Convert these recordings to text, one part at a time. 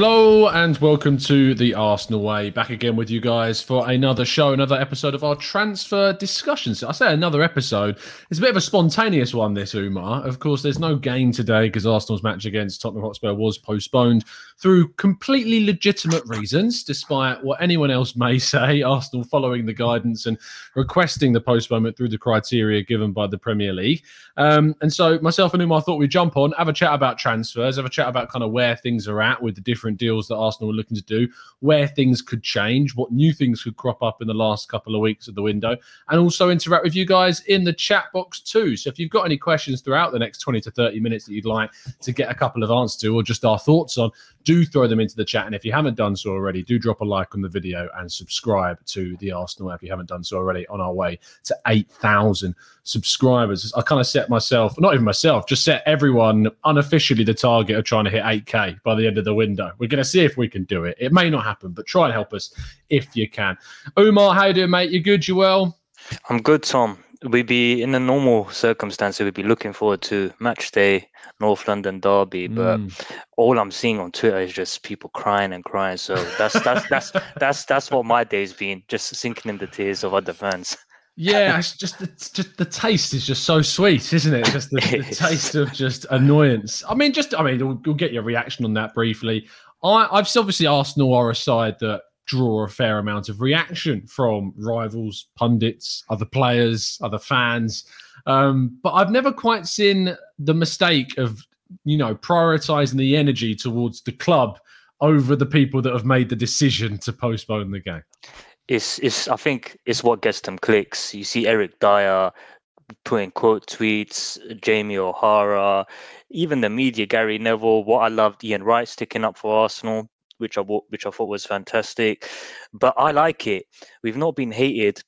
Hello and welcome to the Arsenal Way. Back again with you guys for another show, another episode of our transfer discussions. I say another episode. It's a bit of a spontaneous one, this Umar. Of course, there's no game today because Arsenal's match against Tottenham Hotspur was postponed through completely legitimate reasons, despite what anyone else may say. Arsenal following the guidance and requesting the postponement through the criteria given by the Premier League. Um, and so, myself and Umar thought we'd jump on, have a chat about transfers, have a chat about kind of where things are at with the different deals that Arsenal are looking to do, where things could change, what new things could crop up in the last couple of weeks of the window, and also interact with you guys in the chat box too. So if you've got any questions throughout the next 20 to 30 minutes that you'd like to get a couple of answers to or just our thoughts on, do throw them into the chat. And if you haven't done so already, do drop a like on the video and subscribe to the Arsenal if you haven't done so already on our way to 8,000 subscribers. I kind of set myself, not even myself, just set everyone unofficially the target of trying to hit 8K by the end of the window. We're going to see if we can do it. It may not happen, but try and help us if you can. Umar, how you doing, mate? You good? You well? I'm good, Tom. We'd be in a normal circumstance, we'd be looking forward to match day, North London derby. But Mm. all I'm seeing on Twitter is just people crying and crying. So that's that's that's that's that's what my day's been, just sinking in the tears of other fans. Yeah, it's just it's just the taste is just so sweet, isn't it? Just the, the taste of just annoyance. I mean, just I mean, we'll, we'll get your reaction on that briefly. I, I've obviously Arsenal are a side that draw a fair amount of reaction from rivals, pundits, other players, other fans. Um, but I've never quite seen the mistake of you know prioritizing the energy towards the club over the people that have made the decision to postpone the game. It's it's I think it's what gets them clicks. You see Eric Dier putting quote tweets, Jamie O'Hara, even the media, Gary Neville. What I loved, Ian Wright sticking up for Arsenal, which I which I thought was fantastic. But I like it. We've not been hated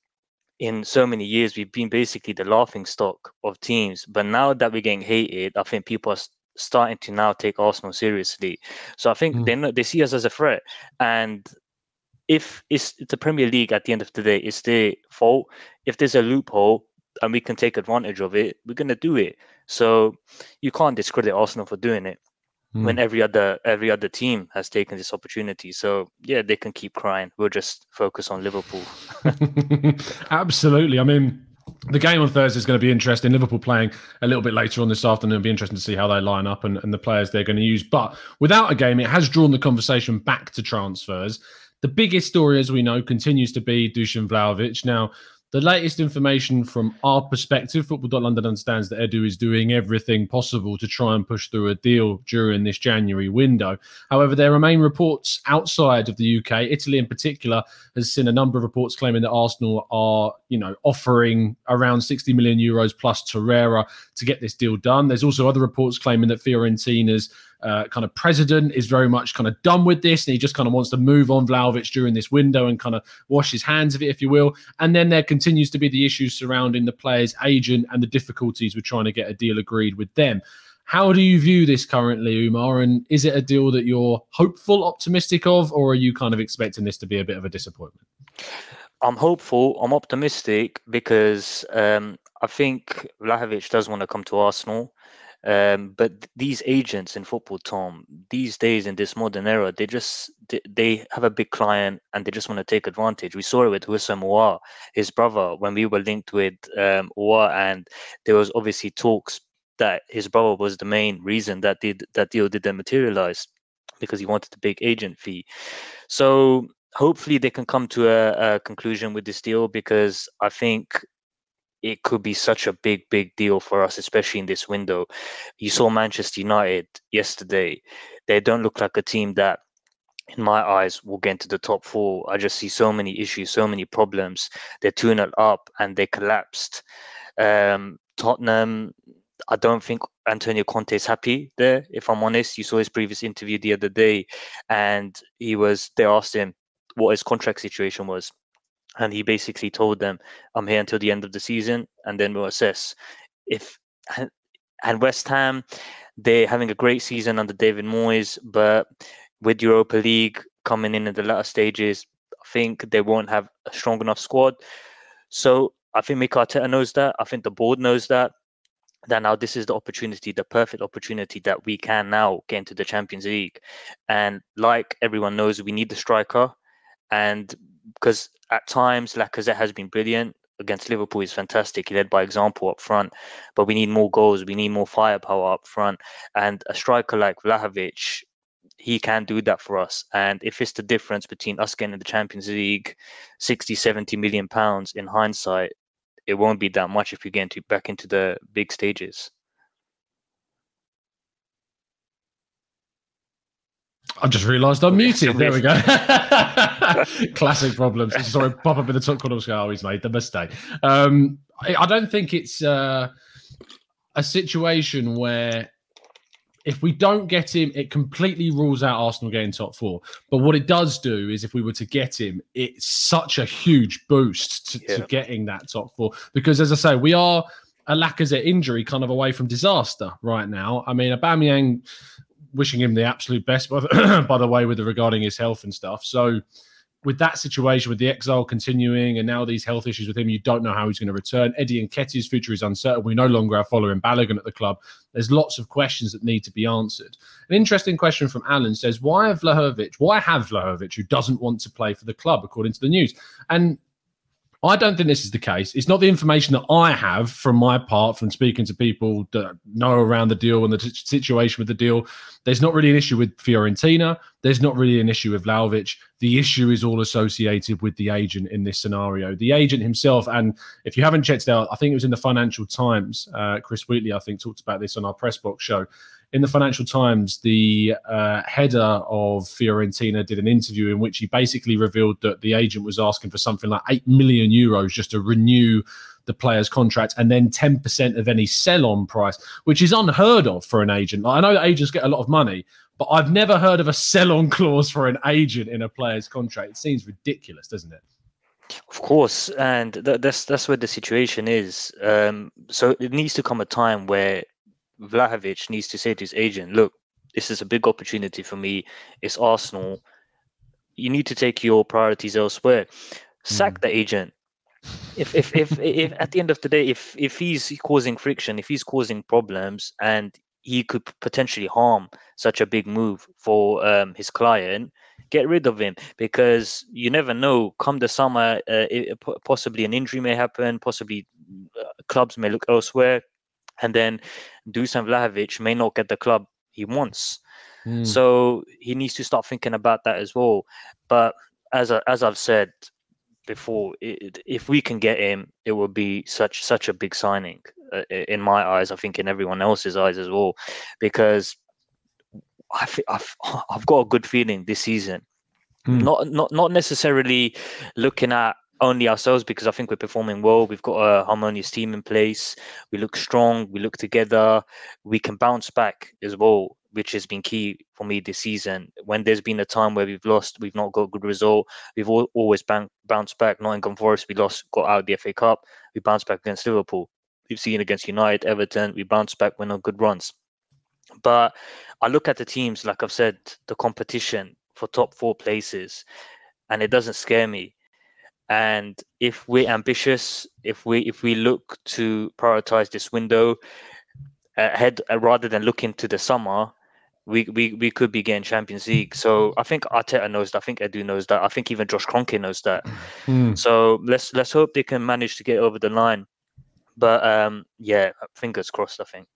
in so many years. We've been basically the laughing stock of teams. But now that we're getting hated, I think people are starting to now take Arsenal seriously. So I think Mm. they know, they see us as a threat. And if it's, the Premier League at the end of the day, it's their fault. If there's a loophole and we can take advantage of it, we're gonna do it. So you can't discredit Arsenal for doing it hmm. when every other every other team has taken this opportunity. So yeah, they can keep crying. We'll just focus on Liverpool. Absolutely. I mean, the game on Thursday is going to be interesting. Liverpool playing a little bit later on this afternoon. It'll be interesting to see how they line up and, and the players they're going to use. But without a game, it has drawn the conversation back to transfers. The biggest story, as we know, continues to be Dusan Vlahovic. Now, the latest information from our perspective, Football London understands that Edu is doing everything possible to try and push through a deal during this January window. However, there remain reports outside of the UK. Italy, in particular, has seen a number of reports claiming that Arsenal are, you know, offering around 60 million euros plus Torreira to get this deal done. There's also other reports claiming that Fiorentina's uh, kind of president is very much kind of done with this and he just kind of wants to move on Vlahovic during this window and kind of wash his hands of it, if you will. And then there continues to be the issues surrounding the player's agent and the difficulties with trying to get a deal agreed with them. How do you view this currently, Umar? And is it a deal that you're hopeful, optimistic of, or are you kind of expecting this to be a bit of a disappointment? I'm hopeful. I'm optimistic because um, I think Vlahovic does want to come to Arsenal. Um, but these agents in football, Tom, these days in this modern era, they just they, have a big client and they just want to take advantage. We saw it with Houssem Aouar, his brother, when we were linked with um, Aouar, and there was obviously talks that his brother was the main reason that did that deal didn't materialize because he wanted the big agent fee. So hopefully they can come to a, a conclusion with this deal because I think it could be such a big, big deal for us, especially in this window. You saw Manchester United yesterday. They don't look like a team that in my eyes, will get into the top four. I just see so many issues, so many problems. They're 2 0 up and they collapsed. Um, Tottenham, I don't think Antonio Conte is happy there. If I'm honest, you saw his previous interview the other day, and he was. They asked him what his contract situation was, and he basically told them, "I'm here until the end of the season, and then we'll assess." If and West Ham, they're having a great season under David Moyes, but with Europa League coming in at the latter stages, I think they won't have a strong enough squad. So I think Mikel Arteta knows that. I think the board knows that. That now this is the opportunity, the perfect opportunity that we can now get into the Champions League. And like everyone knows, we need the striker. And because at times Lacazette has been brilliant against Liverpool, he's fantastic. He led by example up front, but we need more goals. We need more firepower up front. And a striker like Vlahovic, he can do that for us. And if it's the difference between us getting the Champions League 60, 70 million pounds in hindsight, it won't be that much if we get into back into the big stages. I just realised I'm muted. There we go. Classic problems. Sorry, pop up in the top corner of the oh, he's made the mistake. Um, I don't think it's uh, a situation where if we don't get him, it completely rules out Arsenal getting top four. But what it does do is if we were to get him, it's such a huge boost to, yeah. to getting that top four. Because as I say, we are a Lacazette injury kind of away from disaster right now. I mean, Aubameyang wishing him the absolute best, by the, by the way, with regarding his health and stuff. So with that situation, with the exile continuing and now these health issues with him, you don't know how he's going to return. Eddie Nketiah's future is uncertain. We no longer have Folarin Balogun at the club. There's lots of questions that need to be answered. An interesting question from Alan says, why have Vlahovic, why have Vlahovic, who doesn't want to play for the club, according to the news? And I don't think this is the case. It's not the information that I have from my part from speaking to people that know around the deal and the t- situation with the deal. There's not really an issue with Fiorentina. There's not really an issue with Vlahovic. The issue is all associated with the agent in this scenario. The agent himself, and if you haven't checked out, I think it was in the Financial Times. Uh, Chris Wheatley, I think, talked about this on our press box show in the Financial Times, the uh, header of Fiorentina did an interview in which he basically revealed that the agent was asking for something like 8 million euros just to renew the player's contract and then 10% of any sell on price, which is unheard of for an agent. I know that agents get a lot of money, but I've never heard of a sell on clause for an agent in a player's contract. It seems ridiculous, doesn't it? Of course, and th- that's that's where the situation is. Um, so it needs to come a time where Vlahovic needs to say to his agent, look, this is a big opportunity for me. It's Arsenal. You need to take your priorities elsewhere. Sack mm. the agent. If, if if if at the end of the day, if if he's causing friction, if he's causing problems, and he could potentially harm such a big move for um, his client, get rid of him because you never know. Come the summer, uh, it, possibly an injury may happen. Possibly uh, clubs may look elsewhere and then Dusan Vlahovic may not get the club he wants. Mm. So he needs to start thinking about that as well. But as I, as I've said before, it, if we can get him, it will be such such a big signing uh, in my eyes. I think in everyone else's eyes as well, because I I've I've got a good feeling this season. Mm. Not not not necessarily looking at only ourselves because I think we're performing well. We've got a harmonious team in place. We look strong. We look together. We can bounce back as well, which has been key for me this season. When there's been a time where we've lost, we've not got a good result. We've all, always bounced back. Nottingham Forest, we lost, got out of the FA Cup. We bounced back against Liverpool. We've seen against United, Everton. We bounced back when on good runs. But I look at the teams, like I've said, the competition for top four places, and it doesn't scare me and if we're ambitious if we if we look to prioritize this window ahead uh, rather than looking to the summer we, we we could be getting Champions League. So I think Arteta knows that. I think Edu knows that. I think even Josh Kroenke knows that. Mm. So let's let's hope they can manage to get over the line. But um, yeah, fingers crossed. I think.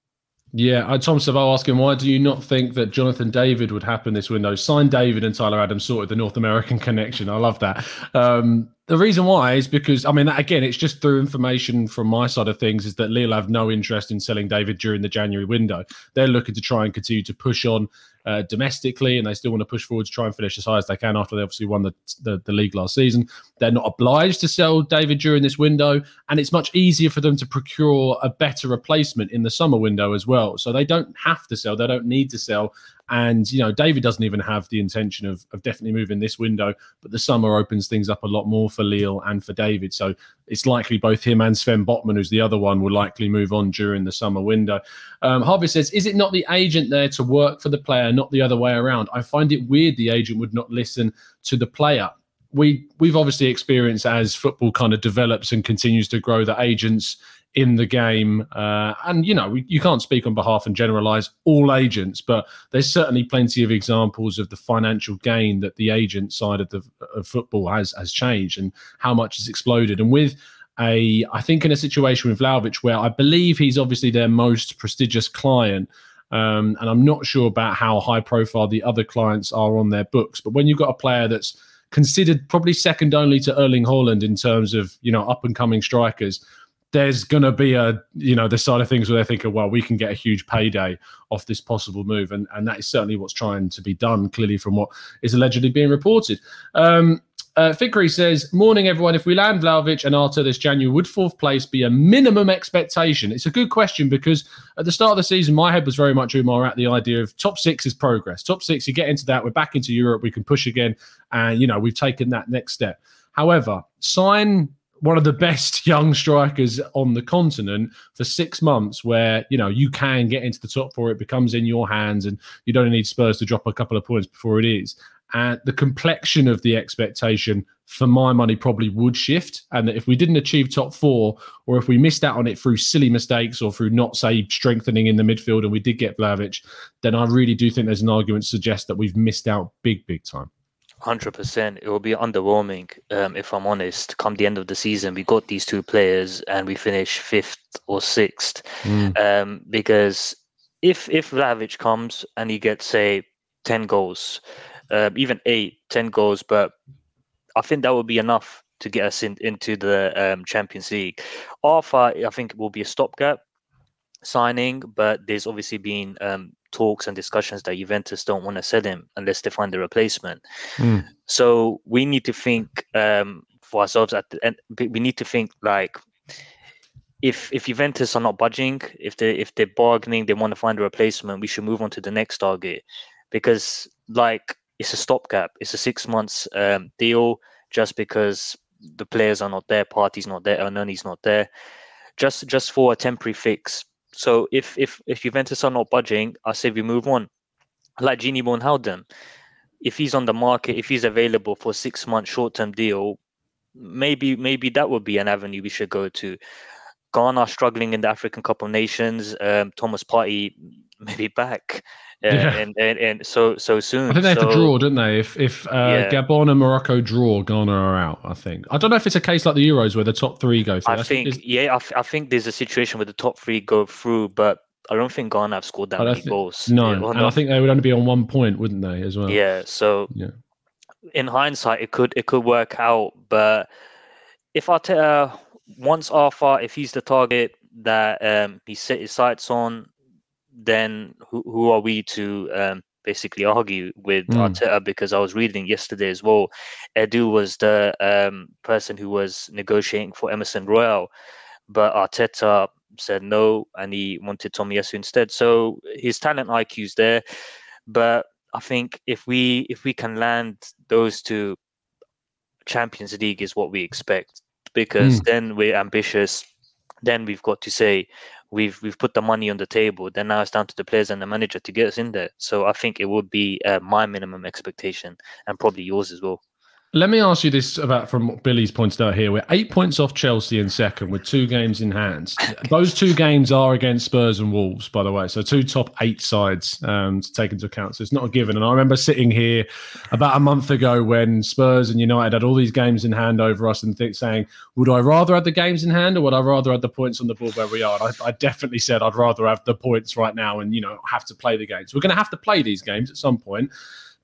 Yeah, uh, Tom Savell asking why do you not think that Jonathan David would happen this window? Sign David and Tyler Adams sorted the North American connection. I love that. Um, the reason why is because I mean, again, it's just through information from my side of things is that Lille have no interest in selling David during the January window. They're looking to try and continue to push on uh, domestically, and they still want to push forward to try and finish as high as they can after they obviously won the, the, the league last season. They're not obliged to sell David during this window, and it's much easier for them to procure a better replacement in the summer window as well. So they don't have to sell, they don't need to sell, and you know, David doesn't even have the intention of, of definitely moving this window, but the summer opens things up a lot more for Lille and for David. So it's likely both him and Sven Botman, who's the other one, will likely move on during the summer window. Um, Harvey says, "Is it not the agent there to work for the player, not the other way around? I find it weird the agent would not listen to the player." We we've obviously experienced as football kind of develops and continues to grow that agents in the game. Uh, and, you know, you can't speak on behalf and generalize all agents, but there's certainly plenty of examples of the financial gain that the agent side of the of football has has changed and how much has exploded. And with a, I think in a situation with Vlahovic where I believe he's obviously their most prestigious client. Um, and I'm not sure about how high profile the other clients are on their books. But when you've got a player that's considered probably second only to Erling Haaland in terms of you know up and coming strikers, there's going to be a you know the side of things where they're thinking well we can get a huge payday off this possible move and and that is certainly what's trying to be done clearly from what is allegedly being reported um uh, says, Morning, everyone. If we land Vlahovic and Arthur this January, would fourth place be a minimum expectation? It's a good question because at the start of the season, my head was very much Umar at the idea of top six is progress. Top six, you get into that, we're back into Europe, we can push again. And, you know, we've taken that next step. However, sign one of the best young strikers on the continent for six months where you know you can get into the top four. It becomes in your hands and you don't need spurs to drop a couple of points before it is. And the complexion of the expectation for my money probably would shift. And that if we didn't achieve top four or if we missed out on it through silly mistakes or through not say strengthening in the midfield and we did get Vlahovic, then I really do think there's an argument to suggest that we've missed out big big time Hundred percent. It will be underwhelming, um, if I'm honest. Come the end of the season, we got these two players and we finish fifth or sixth. Mm. Um, because if if Vlahovic comes and he gets say ten goals, uh, even eight, 10 goals, but I think that would be enough to get us in, into the um, Champions League. Arthur, I think, will be a stopgap signing, but there's obviously been um, talks and discussions that Juventus don't want to sell him unless they find a replacement. Mm. So we need to think um, for ourselves at the end. We need to think like if if Juventus are not budging, if they if they're bargaining, they want to find a replacement, we should move on to the next target because like it's a stopgap. It's a six months um, deal just because the players are not there, Partey's not there, Elneny's not there. Just just for a temporary fix so if if if Juventus are not budging, I say we move on. Like Gini Wijnaldum, if he's on the market, if he's available for six month short term deal, maybe maybe that would be an avenue we should go to. Ghana struggling in the African Cup of Nations. Um, Thomas Partey maybe back yeah. and, and and so so soon. I think they have to draw, don't they? If if uh, yeah. Gabon and Morocco draw, Ghana are out. I think. I don't know if it's a case like the Euros where the top three go. Through. I, think, yeah, I, I think there's a situation where the top three go through, but I don't think Ghana have scored that many think, goals. No, yeah, and I think they would only be on one point, wouldn't they, as well? Yeah. So yeah. in hindsight, it could it could work out, but if uh, once Arthur, if he's the target that um, he set his sights on, then who, who are we to um, basically argue with mm. Arteta? Because I was reading yesterday as well. Edu was the um, person who was negotiating for Emerson Royal, but Arteta said no, and he wanted Tomiyasu instead. So his talent IQ is there, but I think if we if we can land those two, Champions League is what we expect because mm. then we're ambitious. Then we've got to say we've we've put the money on the table. Then now it's down to the players and the manager to get us in there. So I think it would be uh, my minimum expectation and probably yours as well. Let me ask you this about from Billy's pointed out here. We're eight points off Chelsea in second with two games in hand. Those two games are against Spurs and Wolves, by the way. So two top eight sides um, to take into account. So it's not a given. And I remember sitting here about a month ago when Spurs and United had all these games in hand over us and th- saying, would I rather have the games in hand or would I rather have the points on the board where we are? I, I definitely said I'd rather have the points right now and, you know, have to play the games. We're going to have to play these games at some point.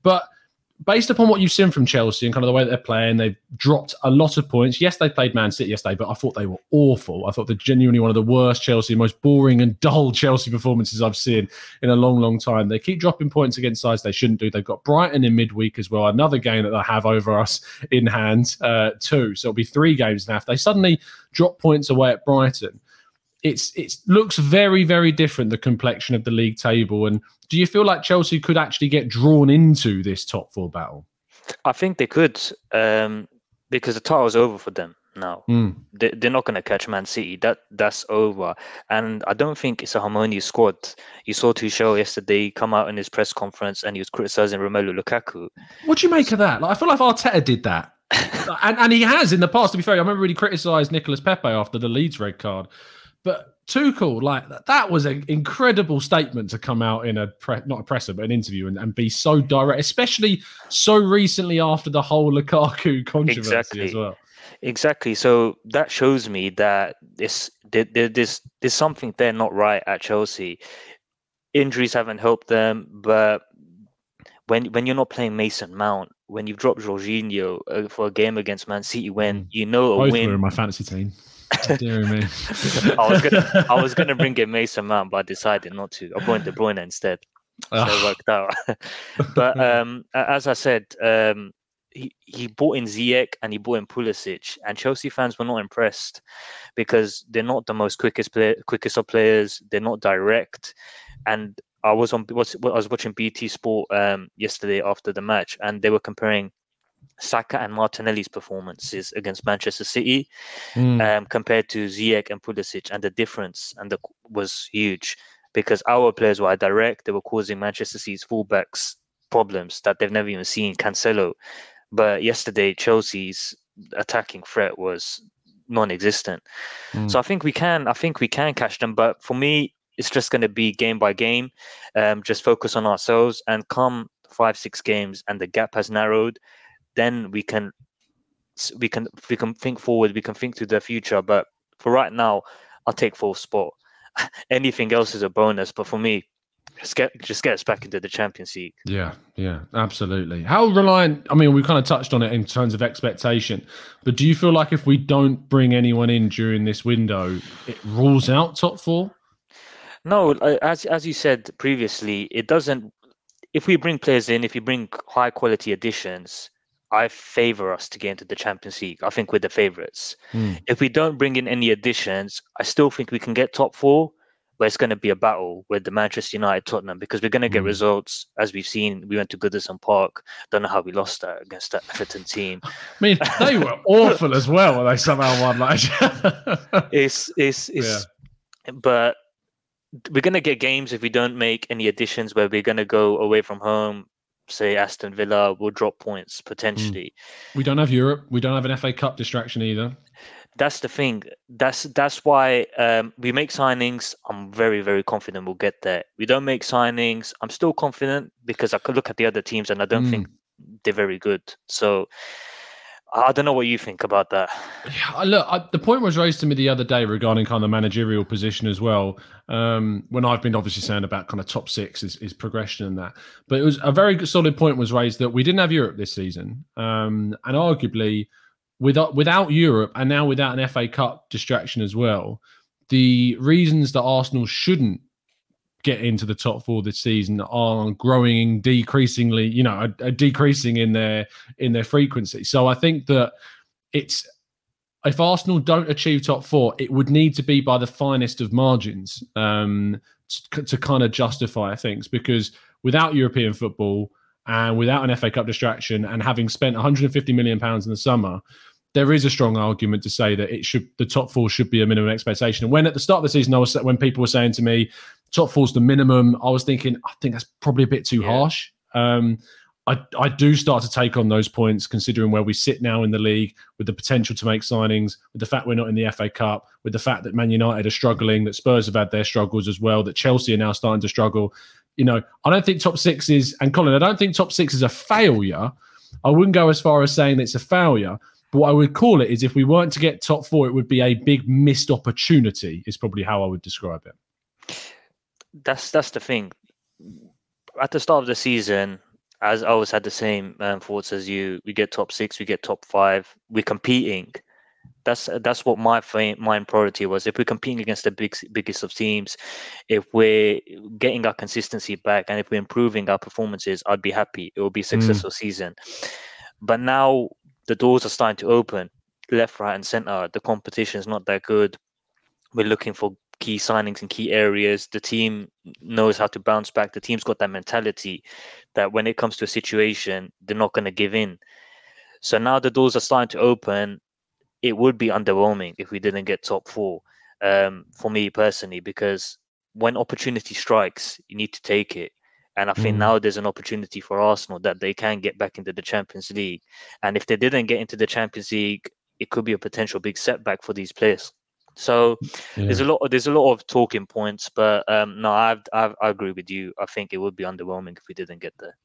But – based upon what you've seen from Chelsea and kind of the way that they're playing, they've dropped a lot of points. Yes, they played Man City yesterday, but I thought they were awful. I thought they're genuinely one of the worst Chelsea, most boring and dull Chelsea performances I've seen in a long, long time. They keep dropping points against sides they shouldn't do. They've got Brighton in midweek as well, another game that they have over us in hand, uh, too. So it'll be three games now. If they suddenly drop points away at Brighton, it's it looks very very different the complexion of the league table. And do you feel like chelsea could actually get drawn into this top four battle? I think they could um, because the title's over for them now. Mm. they, they're not going to catch man city. That that's over. And i don't think it's a harmonious squad. You saw Tuchel yesterday come out in his press conference and he was criticizing romelu lukaku. What do you make of that? Like, i feel like arteta did that. And, and he has in the past to be fair. I remember really criticized nicolas pepe after the leeds red card but Tuchel, like that was an incredible statement to come out in a pre- not a presser, but an interview and, and be so direct, especially so recently after the whole Lukaku controversy exactly. as well. Exactly. So that shows me that this there, there's there's something there not right at Chelsea. Injuries haven't helped them, but when when you're not playing Mason Mount, when you've dropped Jorginho uh, for a game against Man City, when mm. you know a Both win, were in my fantasy team. Dear me. I was gonna I was gonna bring in Mason Mount, but I decided not to. I brought De Bruyne instead. So it ah. worked out. but um, as I said, um, he, he bought in Ziyech and he bought in Pulisic, and Chelsea fans were not impressed because they're not the most quickest play, quickest of players. They're not direct, and I was on was I was watching BT Sport um, yesterday after the match, and they were comparing Saka and Martinelli's performances against Manchester City mm. um, compared to Ziyech and Pulisic, and the difference and the was huge because our players were direct; they were causing Manchester City's fullbacks problems that they've never even seen. Cancelo, but yesterday Chelsea's attacking threat was non-existent. Mm. So I think we can, I think we can catch them. But for me, it's just going to be game by game. Um, just focus on ourselves and come five, six games, and the gap has narrowed then we can we can we can think forward we can think to the future but for right now i'll take full spot anything else is a bonus but for me just get just get us back into the champions league. Yeah yeah absolutely. How reliant i mean we kind of touched on it in terms of expectation but do you feel like if we don't bring anyone in during this window it rules out top four? No as as you said previously it doesn't if we bring players in if you bring high quality additions I favor us to get into the Champions League. I think we're the favorites. Mm. If we don't bring in any additions, I still think we can get top four, but it's going to be a battle with the Manchester United Tottenham because we're going to get mm. results as we've seen. We went to Goodison Park. Don't know how we lost that against that Everton team. I mean, they were awful as well. They somehow won. Like, it's it's it's, yeah. but we're going to get games if we don't make any additions where we're going to go away from home say Aston Villa will drop points potentially. Mm. We don't have Europe. We don't have an FA Cup distraction either. That's the thing. That's that's why um, we make signings. I'm very very confident we'll get there. We don't make signings. I'm still confident because I could look at the other teams and I don't mm. think they're very good. So I don't know what you think about that. Yeah, look, I, the point was raised to me the other day regarding kind of the managerial position as well. Um, when I've been obviously saying about kind of top six is, is progression and that, but it was a very solid point was raised that we didn't have Europe this season, um, and arguably without without Europe and now without an FA Cup distraction as well, the reasons that Arsenal shouldn't get into the top four this season are growing decreasingly you know are, are decreasing in their in their frequency so i think that it's if Arsenal don't achieve top four, it would need to be by the finest of margins um, to, to, kind of justify things. Because without European football and without an FA Cup distraction, and having spent 150 million pounds in the summer, there is a strong argument to say that it should the top four should be a minimum expectation. And when at the start of the season, I was when people were saying to me, top four's the minimum, I was thinking, I think that's probably a bit too yeah. harsh. Um, I, I do start to take on those points, considering where we sit now in the league, with the potential to make signings, with the fact we're not in the FA Cup, with the fact that Man United are struggling, that Spurs have had their struggles as well, that Chelsea are now starting to struggle. You know, I don't think top six is, and Colin, I don't think top six is a failure. I wouldn't go as far as saying it's a failure, but what I would call it is if we weren't to get top four, it would be a big missed opportunity, is probably how I would describe it. That's that's the thing. At the start of the season, as I always had the same um, thoughts as you. We get top six, we get top five. We're competing. That's that's what my main priority was. If we're competing against the big, biggest of teams, if we're getting our consistency back, and if we're improving our performances, I'd be happy. It will be a mm. successful mm. season. But now the doors are starting to open, left, right, and center. The competition is not that good. We're looking for key signings in key areas. The team knows how to bounce back. The team's got that mentality that when it comes to a situation, they're not going to give in. So now the doors are starting to open. It would be underwhelming if we didn't get top four um, for me personally, because when opportunity strikes, you need to take it. And I think mm. now there's an opportunity for Arsenal that they can get back into the Champions League. And if they didn't get into the Champions League, it could be a potential big setback for these players. So yeah. there's a lot of, there's a lot of talking points, but um, no, I've, I've, i agree with you. I think it would be underwhelming if we didn't get there.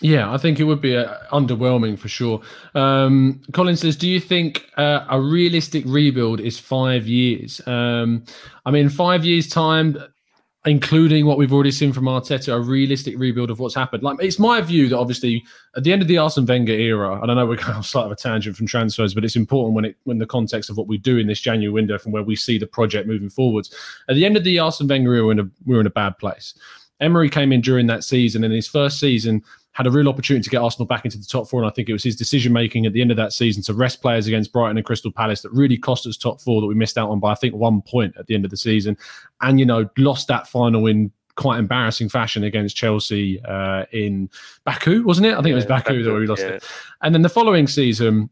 Yeah, I think it would be uh, underwhelming for sure. Um, Colin says, "Do you think uh, a realistic rebuild is five years? Um, I mean, five years time including what we've already seen from Arteta, a realistic rebuild of what's happened. Like it's my view that obviously at the end of the Arsene Wenger era, and I know we're going off slight of a tangent from transfers, but it's important when it when the context of what we do in this January window from where we see the project moving forwards. At the end of the Arsene Wenger era, we're in a, we're in a bad place. Emery came in during that season, and in his first season, had a real opportunity to get Arsenal back into the top four. And I think it was his decision making at the end of that season to rest players against Brighton and Crystal Palace that really cost us top four that we missed out on by, I think, one point at the end of the season. And, you know, lost that final in quite embarrassing fashion against Chelsea uh, in Baku, wasn't it? I think yeah, it was Baku, Baku that we lost yeah. it. And then the following season,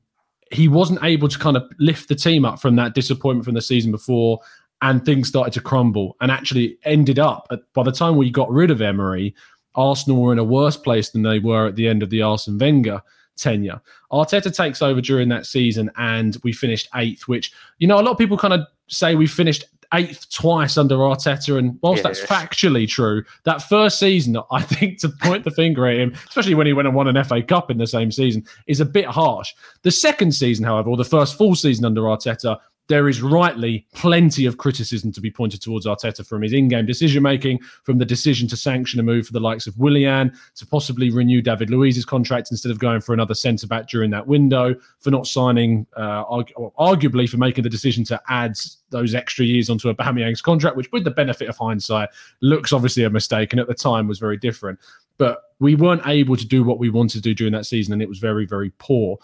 he wasn't able to kind of lift the team up from that disappointment from the season before and things started to crumble and actually ended up at, by the time we got rid of Emery, Arsenal were in a worse place than they were at the end of the Arsene Wenger tenure. Arteta takes over during that season and we finished eighth, which, you know, a lot of people kind of say we finished eighth twice under Arteta. And whilst that's factually true, that first season, I think to point the finger at him, especially when he went and won an FA Cup in the same season, is a bit harsh. The second season, however, or the first full season under Arteta, there is rightly plenty of criticism to be pointed towards Arteta from his in-game decision making, from the decision to sanction a move for the likes of Willian, to possibly renew David Luiz's contract instead of going for another centre back during that window, for not signing, uh, argu- arguably for making the decision to add those extra years onto Aubameyang's contract, which, with the benefit of hindsight, looks obviously a mistake, and at the time was very different. But we weren't able to do what we wanted to do during that season, and it was very, very poor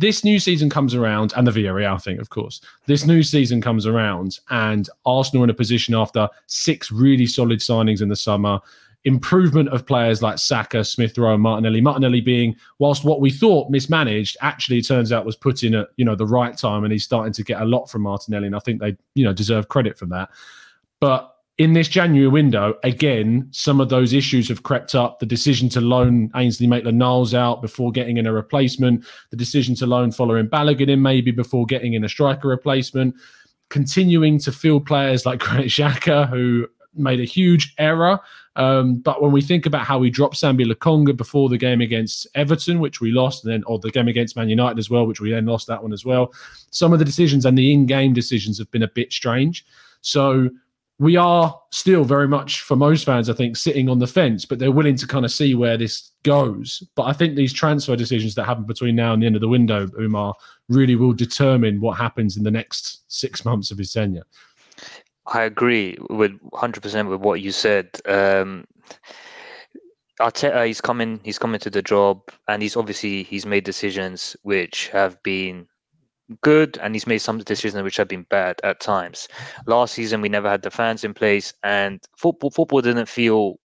this new season comes around, and the Villarreal thing, of course. This new season comes around, and Arsenal in a position after six really solid signings in the summer. Improvement of players like Saka, Smith Rowe, and Martinelli. Martinelli being, whilst what we thought mismanaged, actually turns out was put in at you know the right time, and he's starting to get a lot from Martinelli, and I think they you know deserve credit for that. But in this January window, again, some of those issues have crept up. The decision to loan Ainsley Maitland-Niles out before getting in a replacement, the decision to loan Folarin Balogun in maybe before getting in a striker replacement, continuing to field players like Granit Xhaka, who made a huge error. Um, but when we think about how we dropped Sambi Lokonga before the game against Everton, which we lost, and then or the game against Man United as well, which we then lost that one as well, some of the decisions and the in-game decisions have been a bit strange. So we are still very much for most fans, I think, sitting on the fence, but they're willing to kind of see where this goes. But I think these transfer decisions that happen between now and the end of the window, Umar, really will determine what happens in the next six months of his tenure. I agree with 100% with what you said. Um, Arteta, he's coming, he's coming to the job, and he's obviously he's made decisions which have been good and he's made some decisions which have been bad at times. Last season we never had the fans in place and football football didn't feel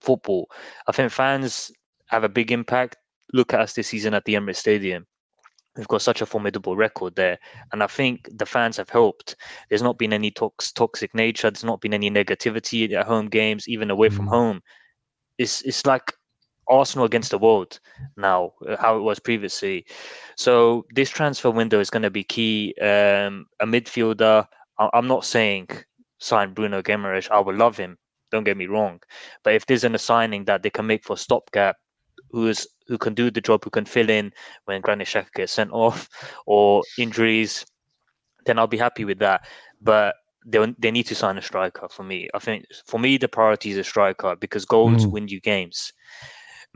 football. I think fans have a big impact. Look at us this season at the Emirates Stadium. We've got such a formidable record there. And I think the fans have helped. There's not been any tox- toxic nature. There's not been any negativity at home games, even away from mm. home. It's it's like Arsenal against the world now, uh, how it was previously. So this transfer window is going to be key. Um, a midfielder. I'm not saying sign Bruno Guimaraes. I would love him. Don't get me wrong. But if there's an assigning that they can make for stopgap, who is who can do the job, who can fill in when Granit Xhaka gets sent off or injuries, then I'll be happy with that. But they, they need to sign a striker for me. I think for me the priority is a striker because goals mm. win you games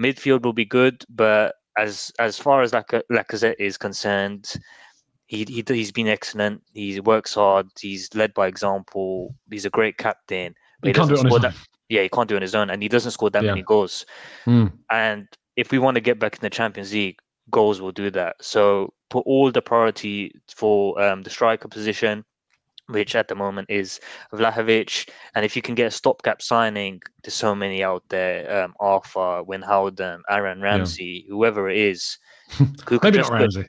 midfield will be good, but as as far as Lac- Lacazette is concerned, he, he he's been excellent. He works hard. He's led by example. He's a great captain. But he, he can't do it on his own. That, yeah, he can't do it on his own, and he doesn't score that yeah. many goals. Mm. And if we want to get back in the Champions League, goals will do that. So put all the priority for um, the striker position, which at the moment is Vlahovic. And if you can get a stopgap signing, there's so many out there um, Arthur, Wijnaldum, Aaron Ramsey, yeah. whoever it is. maybe not Ramsey.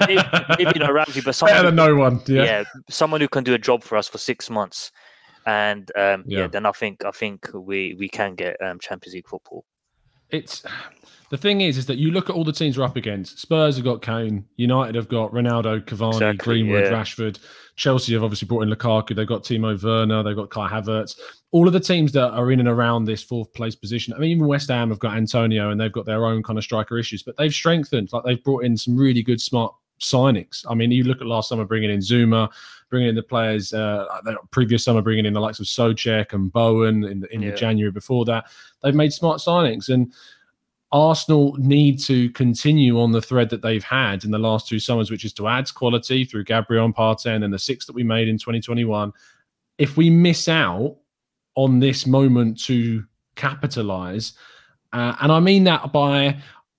maybe, maybe, not Ramsey, but someone better than no one. Yeah. yeah. someone who can do a job for us for six months, and um, yeah. yeah. then I think I think we we can get um, Champions League football. It's the thing is, is that you look at all the teams we're up against. Spurs have got Kane. United have got Ronaldo, Cavani, exactly, Greenwood, yeah. Rashford. Chelsea have obviously brought in Lukaku. They've got Timo Werner. They've got Kai Havertz. All of the teams that are in and around this fourth place position. I mean, even West Ham have got Antonio, and they've got their own kind of striker issues. But they've strengthened. Like they've brought in some really good, smart signings. I mean, you look at last summer bringing in Zouma, bringing in the players. Uh, previous summer bringing in the likes of Soucek and Bowen in the, in yeah. the January before that. They've made smart signings and Arsenal need to continue on the thread that they've had in the last two summers, which is to add quality through Gabriel and Partey and the six that we made in 2021. If we miss out on this moment to capitalize, uh, and I mean that by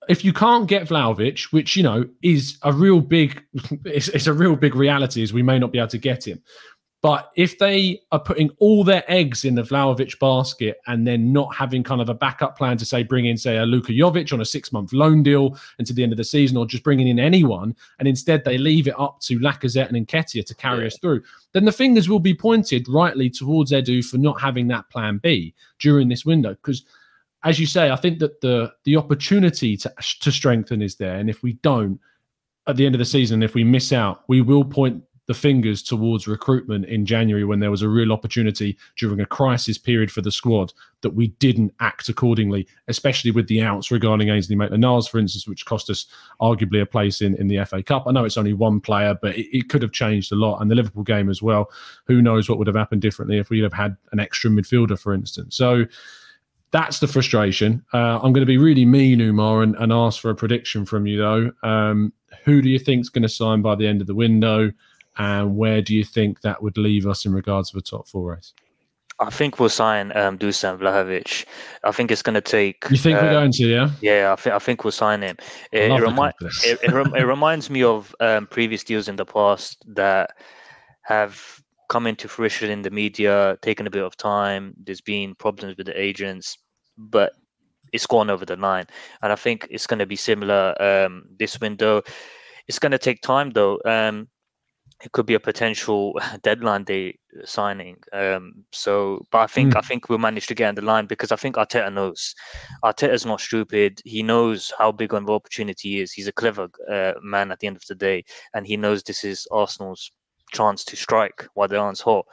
if you can't get Vlahovic, which you know is a real big, it's, it's, a real big reality, is we may not be able to get him. But if they are putting all their eggs in the Vlahovic basket and then not having kind of a backup plan to say bring in, say, a Luka Jovic on a six month loan deal until the end of the season, or just bringing in anyone, and instead they leave it up to Lacazette and Nketiah to carry yeah. us through, then the fingers will be pointed rightly towards Edu for not having that plan B during this window. Because as you say, I think that the the opportunity to to strengthen is there, and if we don't at the end of the season, if we miss out, we will point the fingers towards recruitment in January when there was a real opportunity during a crisis period for the squad that we didn't act accordingly, especially with the outs regarding Ainsley Maitland-Niles, for instance, which cost us arguably a place in, in the FA Cup. I know it's only one player, but it, it could have changed a lot. And the Liverpool game as well. Who knows what would have happened differently if we'd have had an extra midfielder, for instance. So that's the frustration. Uh, I'm going to be really mean, Umar, and, and ask for a prediction from you, though. Um, who do you think is going to sign by the end of the window? And where do you think that would leave us in regards to a top four race? I think we'll sign um, Dusan Vlahovic. I think it's going to take. You think uh, we're going to, yeah? Yeah, I think I think we'll sign him. It, it, remi- it, it, rem- it, reminds me of um, previous deals in the past that have come into fruition in the media, taken a bit of time. There's been problems with the agents, but it's gone over the line. And I think it's going to be similar um, this window. It's going to take time though. Um, it could be a potential deadline day signing. Um, so, but I think mm. I think we'll manage to get on the line because I think Arteta knows. Arteta's not stupid. He knows how big of an opportunity is. He's a clever uh, man at the end of the day, and he knows this is Arsenal's chance to strike while the iron's hot.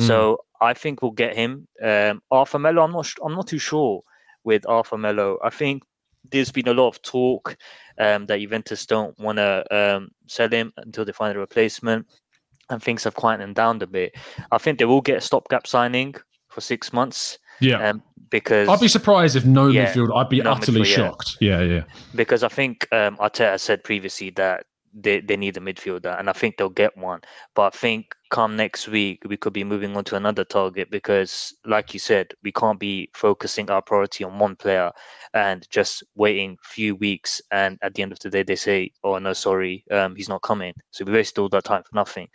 Mm. So I think we'll get him. Um, Arthur Melo, I'm not. I'm not too sure with Arthur Melo. I think there's been a lot of talk um, that Juventus don't want to um, sell him until they find a replacement, and things have quietened down a bit. I think they will get a stopgap signing for six months. Yeah, um, because I'd be surprised if no yeah, midfield. I'd be no utterly shocked. Yeah. yeah, yeah. Because I think um, Arteta said previously that they, they need a midfielder, and I think they'll get one. But I think come next week, we could be moving on to another target because, like you said, we can't be focusing our priority on one player and just waiting a few weeks. And at the end of the day, they say, "Oh no, sorry, um, he's not coming." So we wasted all that time for nothing.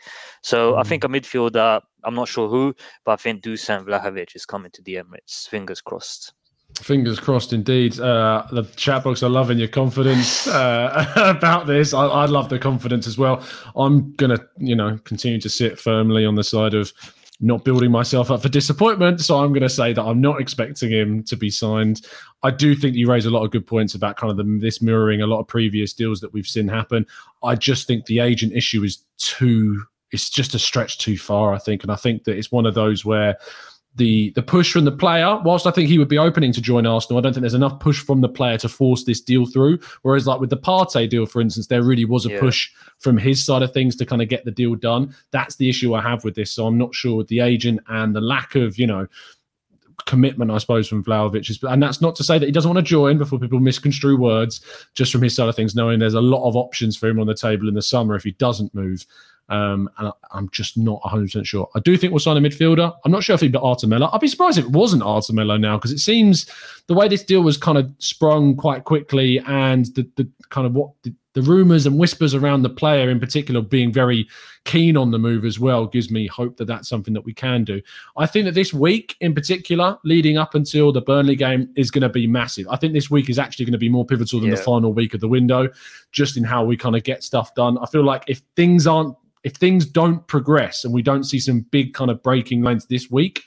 So mm. I think a midfielder. I'm not sure who, but I think Dusan Vlahovic is coming to the Emirates. Fingers crossed. Fingers crossed, indeed. Uh, the chat box are loving your confidence uh, about this. I, I, love the confidence as well. I'm gonna, you know, continue to sit firmly on the side of not building myself up for disappointment. So I'm to say that I'm not expecting him to be signed. I do think you raise a lot of good points about kind of the, this mirroring a lot of previous deals that we've seen happen. I just think the agent issue is too. It's just a stretch too far, I think, and I think that it's one of those where the the push from the player. Whilst I think he would be opening to join Arsenal, I don't think there's enough push from the player to force this deal through. Whereas, like with the Partey deal, for instance, there really was a yeah. push from his side of things to kind of get the deal done. That's the issue I have with this. So I'm not sure with the agent and the lack of you know commitment, I suppose, from Vlahovic. And that's not to say that he doesn't want to join before people misconstrue words, just from his side of things, knowing there's a lot of options for him on the table in the summer if he doesn't move. Um, and I, am just not 100% sure. I do think we'll sign a midfielder. I'm not sure if he'd be Arthur Melo. I'd be surprised if it wasn't Arthur Melo now because it seems the way this deal was kind of sprung quite quickly and the, the kind of what the, the rumours and whispers around the player in particular being very keen on the move as well gives me hope that that's something that we can do. I think that this week in particular, leading up until the Burnley game, is going to be massive. I think this week is actually going to be more pivotal than yeah. the final week of the window, just in how we kind of get stuff done. I feel like if things aren't if things don't progress and we don't see some big kind of breaking lines this week,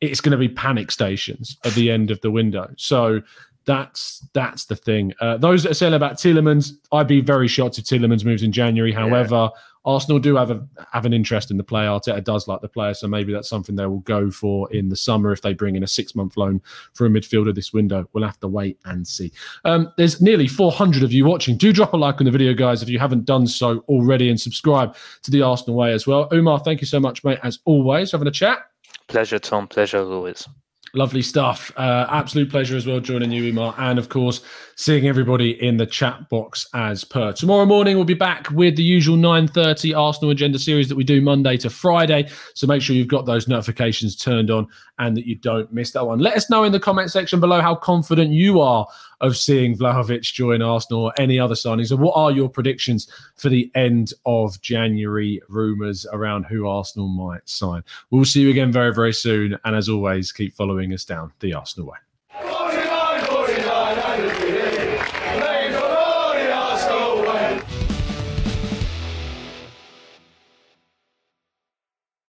it's going to be panic stations at the end of the window. So that's that's the thing. Uh, those that are saying about Tielemans, I'd be very shocked if Tielemans moves in January. However, yeah. Arsenal do have a have an interest in the player. Arteta does like the player, so maybe that's something they will go for in the summer if they bring in a six month loan for a midfielder this window. We'll have to wait and see. Um, there's nearly 400 of you watching. Do drop a like on the video, guys, if you haven't done so already, and subscribe to the Arsenal Way as well. Umar, thank you so much, mate, as always. Having a chat. Pleasure, Tom. Pleasure as always. Lovely stuff. Uh, absolute pleasure as well joining you, Umar, and of course seeing everybody in the chat box as per. Tomorrow morning we'll be back with the usual 9:30 Arsenal agenda series that we do Monday to Friday. So make sure you've got those notifications turned on and that you don't miss that one. Let us know in the comment section below how confident you are of seeing Vlahovic join Arsenal or any other signings? And what are your predictions for the end of January rumours around who Arsenal might sign? We'll see you again very, very soon. And as always, keep following us down the Arsenal way.